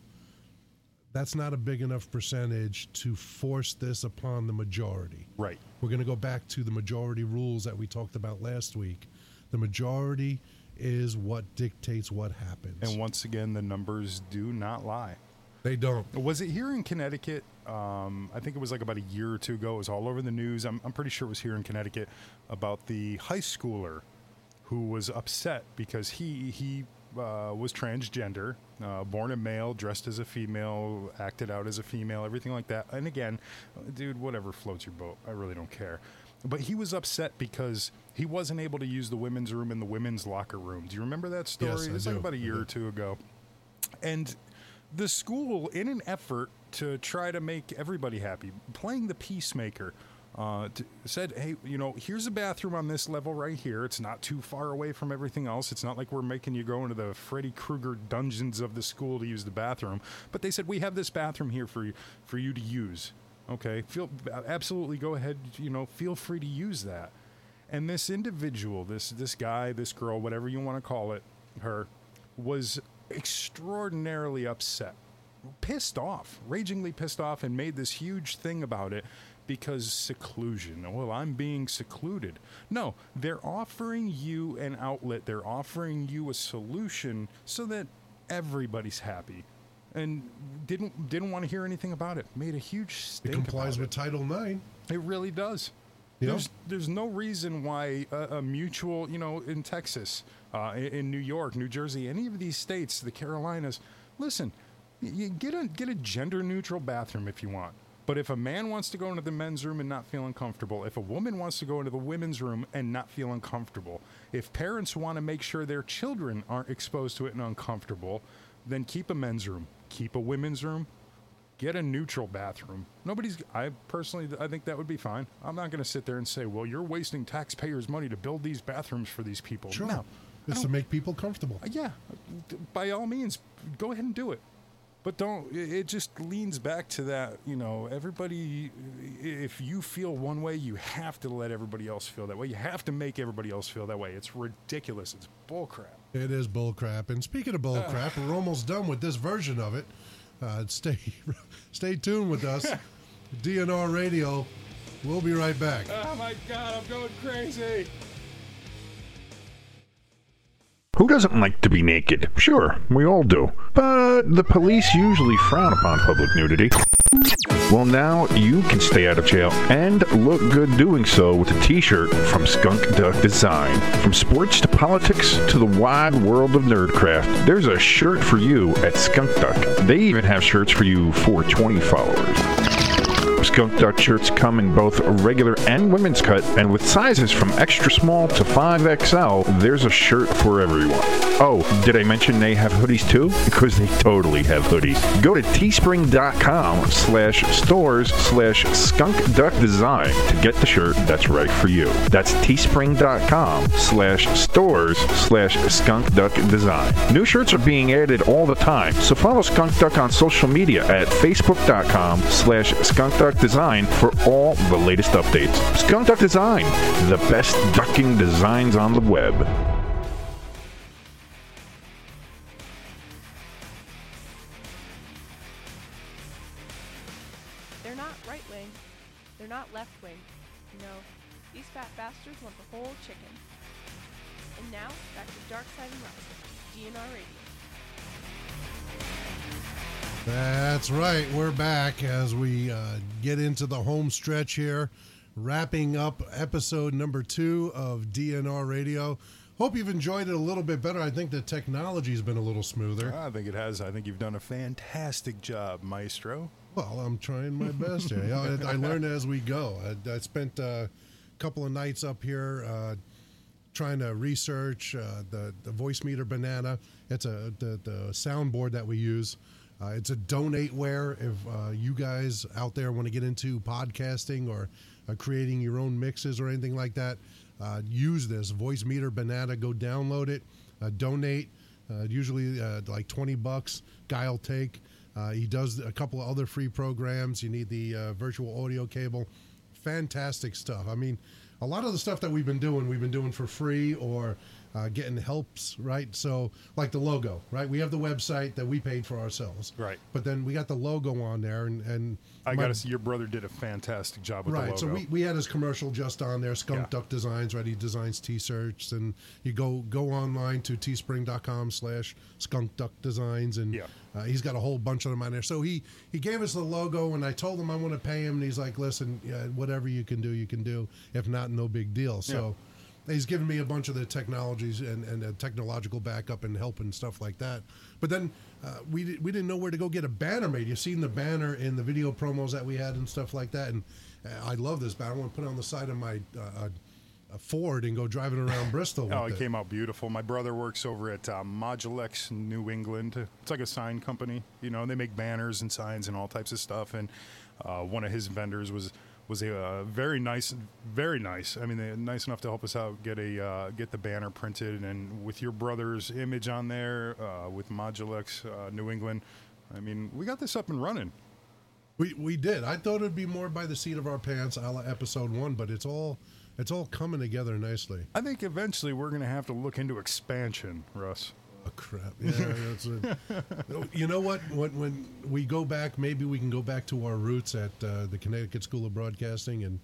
that's not a big enough percentage to force this upon the majority. Right. We're going to go back to the majority rules that we talked about last week. The majority is what dictates what happens. And once again, the numbers do not lie. they don't. Was it here in Connecticut? Um, I think it was like about a year or two ago. It was all over the news. I'm, I'm pretty sure it was here in Connecticut about the high schooler who was upset because he he uh, was transgender, uh, born a male, dressed as a female, acted out as a female, everything like that. And again, dude, whatever floats your boat. I really don't care. But he was upset because he wasn't able to use the women's room and the women's locker room. Do you remember that story? Yes, it's like about a year or two ago. And the school, in an effort to try to make everybody happy, playing the peacemaker, uh, said, "Hey, you know, here's a bathroom on this level right here. It's not too far away from everything else. It's not like we're making you go into the Freddy Krueger dungeons of the school to use the bathroom. But they said we have this bathroom here for you for you to use. Okay, feel absolutely go ahead. You know, feel free to use that." And this individual, this this guy, this girl, whatever you want to call it, her, was extraordinarily upset, pissed off, ragingly pissed off, and made this huge thing about it because seclusion. Well, I'm being secluded. No, they're offering you an outlet. They're offering you a solution so that everybody's happy. And didn't didn't want to hear anything about it. Made a huge It complies with Title IX. it really does. You know? There's there's no reason why a, a mutual, you know, in Texas, uh, in, in New York, New Jersey, any of these states, the Carolinas, listen, you get a get a gender neutral bathroom if you want. But if a man wants to go into the men's room and not feel uncomfortable, if a woman wants to go into the women's room and not feel uncomfortable, if parents want to make sure their children aren't exposed to it and uncomfortable, then keep a men's room, keep a women's room, get a neutral bathroom. Nobody's. I personally, I think that would be fine. I'm not going to sit there and say, "Well, you're wasting taxpayers' money to build these bathrooms for these people." Sure. No. It's to make people comfortable. Uh, Yeah, by all means, go ahead and do it. But don't. It just leans back to that. You know, everybody. If you feel one way, you have to let everybody else feel that way. You have to make everybody else feel that way. It's ridiculous. It's bullcrap. It is bullcrap. And speaking of bullcrap, we're almost done with this version of it. Uh, stay, stay tuned with us. DNR Radio. We'll be right back. Oh my God, I'm going crazy. Who doesn't like to be naked? Sure, we all do. But the police usually frown upon public nudity. Well, now you can stay out of jail and look good doing so with a t shirt from Skunk Duck Design. From sports to politics to the wide world of nerdcraft, there's a shirt for you at Skunk Duck. They even have shirts for you 420 followers. Skunk Duck shirts come in both regular and women's cut, and with sizes from extra small to 5XL, there's a shirt for everyone. Oh, did I mention they have hoodies too? Because they totally have hoodies. Go to teespring.com slash stores slash skunk duck design to get the shirt that's right for you. That's teespring.com slash stores slash skunk duck design. New shirts are being added all the time, so follow Skunk Duck on social media at facebook.com slash skunk duck design for all the latest updates. Skunk Duck Design, the best ducking designs on the web. They're not right wing. They're not left wing. Know, these fat bastards want the whole chicken. And now, back to Dark Side and Russ, DNR Radio. That's right. We're back as we uh, get into the home stretch here, wrapping up episode number two of DNR Radio. Hope you've enjoyed it a little bit better. I think the technology's been a little smoother. I think it has. I think you've done a fantastic job, Maestro. Well, I'm trying my best here. I, I learn as we go. I, I spent uh, a couple of nights up here uh, trying to research uh, the the Voicemeeter Banana. It's a the, the soundboard that we use. Uh, it's a donateware. If uh, you guys out there want to get into podcasting or uh, creating your own mixes or anything like that, uh, use this Voicemeeter Banana. Go download it, uh, donate. Uh, usually like twenty bucks. Guy will take. He does a couple of other free programs. You need the virtual audio cable. Fantastic stuff. I mean, a lot of the stuff that we've been doing, we've been doing for free or uh, getting helps, right? So, like the logo, right? We have the website that we paid for ourselves, Right. But then we got the logo on there, and and I got to see your brother did a fantastic job with right. the So we, we had his commercial just on there. Skunk Yeah. Duck Designs, right? He designs t-shirts, and you go go online to teespring.com slash Skunk Duck Designs, and Yeah. uh, he's got a whole bunch of them on there. So he he gave us the logo, and I told him I want to pay him, and he's like, listen, yeah, whatever you can do, you can do. If not, no big deal. So. He's given me a bunch of the technologies and, and technological backup and help and stuff like that. But then uh, we, we didn't know where to go get a banner made. You've seen the banner in the video promos that we had and stuff like that. And uh, I love this banner. I want to put it on the side of my uh, uh, Ford and go driving around Bristol. Oh, with it came out beautiful. My brother works over at uh, Modulex New England. It's like a sign company. You know, they make banners and signs and all types of stuff. And uh, one of his vendors was was a uh, very nice, very nice. I mean, they're nice enough to help us out get a uh, get the banner printed and with your brother's image on there uh, with Modulex uh, New England. I mean, we got this up and running. We we did. I thought it'd be more by the seat of our pants, a la episode one, but it's all it's all coming together nicely. I think eventually we're going to have to look into expansion, Russ. Oh crap! Yeah, that's a, you know what? When when we go back, maybe we can go back to our roots at uh, the Connecticut School of Broadcasting, and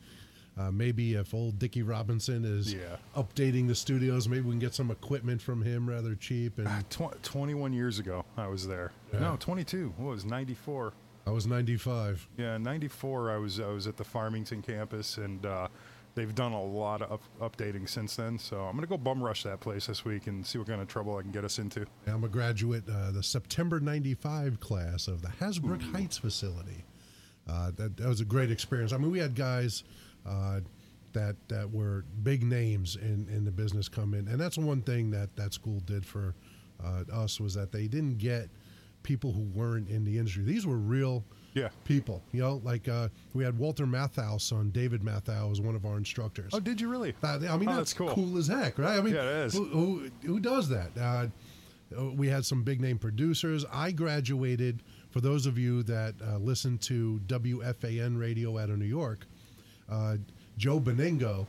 uh, maybe if old Dickie Robinson is Yeah. updating the studios, maybe we can get some equipment from him rather cheap. And Tw- 21 years ago, I was there. Yeah. No, 22. What was 94? I was ninety five. Yeah, 94. I was I was at the Farmington campus, and uh, they've done a lot of up- updating since then. So I'm gonna go bum rush that place this week and see what kind of trouble I can get us into. I'm a graduate, uh, the September 95 class of the Hasbrouck Heights facility. Uh, that, that was a great experience. I mean, we had guys uh, that that were big names in, in the business come in. And that's one thing that that school did for uh, us was that they didn't get people who weren't in the industry. These were real Yeah. people. You know, like uh, we had Walter Matthau's son, David Matthau, was one of our instructors. Oh, did you really? That- I mean, Oh, that's, that's cool. as heck, right? I mean, Yeah, it is. Who, who, who does that? Uh, we had some big name producers. I graduated, for those of you that uh, listen to WFAN radio out of New York, uh, Joe Benigno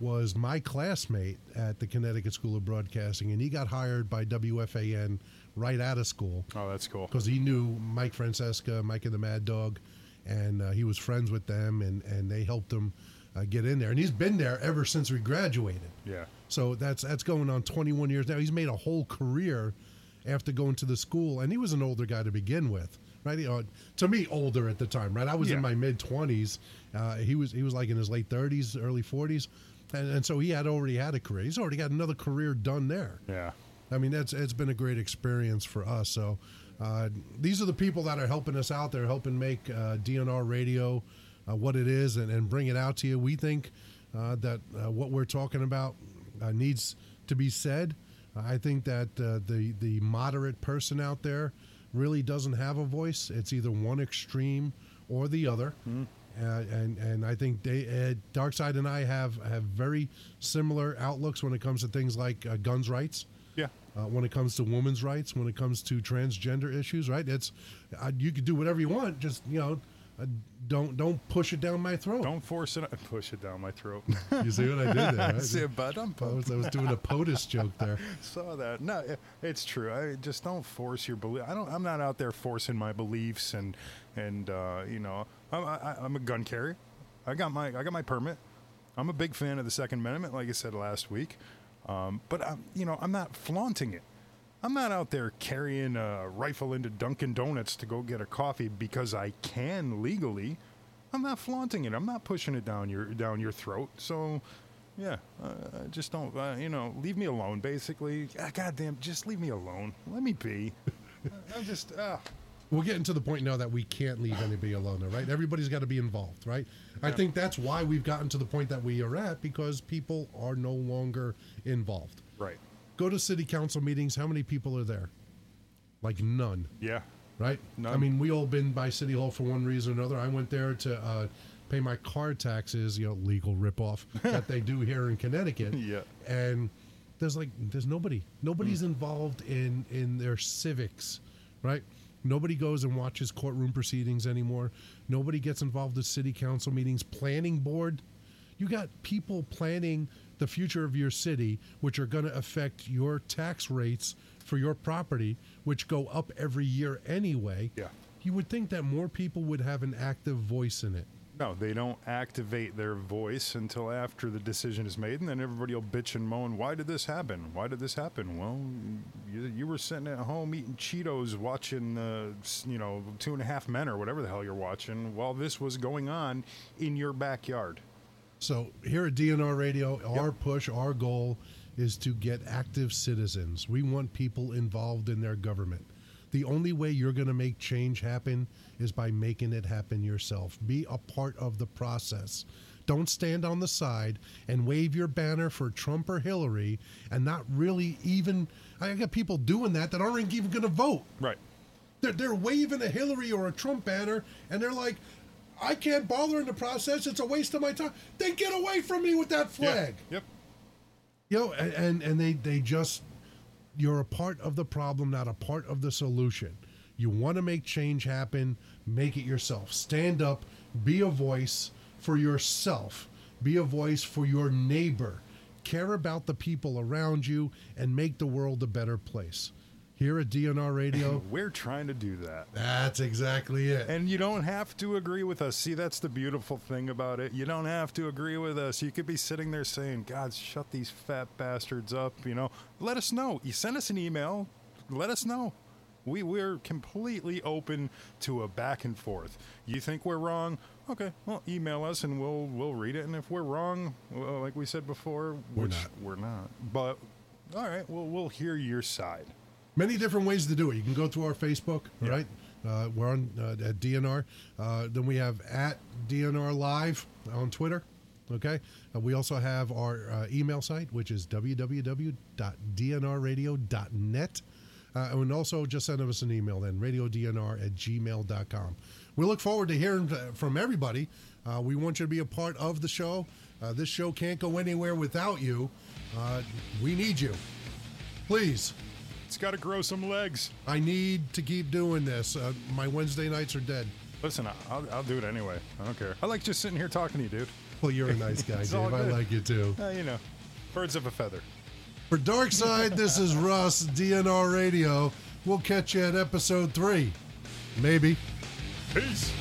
was my classmate at the Connecticut School of Broadcasting, and he got hired by WFAN right out of school Oh, that's cool. because he knew Mike Francesa, Mike and the Mad Dog, and uh, he was friends with them, and, and they helped him uh, get in there. And he's been there ever since we graduated. Yeah. So that's that's going on 21 years now. He's made a whole career after going to the school, and he was an older guy to begin with, right? He, uh, to me, older at the time, right? I was Yeah. in my mid 20s. Uh, he was he was like in his late 30s, early 40s, and, and so he had already had a career. He's already got another career done there. Yeah. I mean, it's it's been a great experience for us. So uh, these are the people that are helping us out. They're helping make uh, DNR Radio uh, what it is and, and bring it out to you. We think uh, that uh, what we're talking about uh, needs to be said. I think that uh, the the moderate person out there really doesn't have a voice. It's either one extreme or the other. Uh, and and I think they, uh, Darkside and I have have very similar outlooks when it comes to things like uh, guns rights Yeah. uh, when it comes to women's rights, when it comes to transgender issues, right? It's uh, you can do whatever you want, just you know, uh, don't don't push it down my throat. Don't force it. Push it down my throat. You see what I did there? Right? See a butt, I'm I was, I was doing a POTUS joke there. Saw that. No, it- it's true. I just don't force your belief. I don't. I'm not out there forcing my beliefs and and uh, you know, I'm, I, I'm a gun carrier. I got my I got my permit. I'm a big fan of the Second Amendment, like I said last week. Um, but I'm you know I'm not flaunting it. I'm not out there carrying a rifle into Dunkin' Donuts to go get a coffee because I can legally. I'm not flaunting it. I'm not pushing it down your down your throat. So, yeah, uh, just don't. Uh, you know, leave me alone. Basically, ah, goddamn, just leave me alone. Let me be. I'm just. Uh, We're getting to the point now that we can't leave anybody alone, though, right? Everybody's got to be involved, right? I think that's why we've gotten to the point that we are at because people are no longer involved. right. Go to city council meetings. How many people are there? Like none. Yeah. right? None. I mean, we all been by City Hall for one reason or another. I went there to uh, pay my car taxes, you know, legal ripoff that they do here in Connecticut. Yeah. And there's like, there's nobody. Nobody's involved in in their civics, right? Nobody goes and watches courtroom proceedings anymore. Nobody gets involved in city council meetings, planning board. You got people planning the future of your city, which are going to affect your tax rates for your property, which go up every year anyway. Yeah. You would think that more people would have an active voice in it. No, they don't activate their voice until after the decision is made, and then everybody will bitch and moan. Why did this happen? Why did this happen? Well, you, you were sitting at home eating Cheetos, watching, uh, you know, Two and a Half Men or whatever the hell you're watching, while this was going on in your backyard. So here at DNR Radio, our push, our goal is to get active citizens. We want people involved in their government. The only way you're going to make change happen is by making it happen yourself. Be a part of the process. Don't stand on the side and wave your banner for Trump or Hillary and not really even. I got people doing that that aren't even going to vote. Right. They're, they're waving a Hillary or a Trump banner, and they're like, I can't bother in the process. It's a waste of my time. Then get away from me with that flag. Yep. You know, and, and, and they, they just, you're a part of the problem, not a part of the solution. You want to make change happen, make it yourself. Stand up, be a voice for yourself, be a voice for your neighbor. Care about the people around you and make the world a better place. Here at DNR Radio, We're trying to do that. that's exactly it. And you don't have to agree with us. See, that's the beautiful thing about it. You don't have to agree with us. You could be sitting there saying, God, shut these fat bastards up. You know, let us know. You send us an email, let us know. We, we're completely open to a back and forth. You think we're wrong? Okay, well, email us and we'll we'll read it. And if we're wrong, well, like we said before, We're which not. we're not. But all right, well, we'll hear your side. Many different ways to do it. You can go through our Facebook, right? Uh, we're on uh, at DNR. Uh, then we have at DNR Live on Twitter. Okay. Uh, we also have our uh, email site, which is www.dnrradio.net. Uh, and also just send us an email then, radiodnr at gmail.com. We look forward to hearing from everybody. Uh, we want you to be a part of the show. Uh, this show can't go anywhere without you. Uh, we need you. Please. It's got to grow some legs. I need to keep doing this. Uh, my Wednesday nights are dead. Listen, I'll, I'll do it anyway. I don't care. I like just sitting here talking to you, dude. Well, you're a nice guy, It's Dave. all I good. like you too. Uh, you know, birds of a feather. For Dark Side, this is Russ, DNR Radio. We'll catch you at episode three. Maybe. Peace.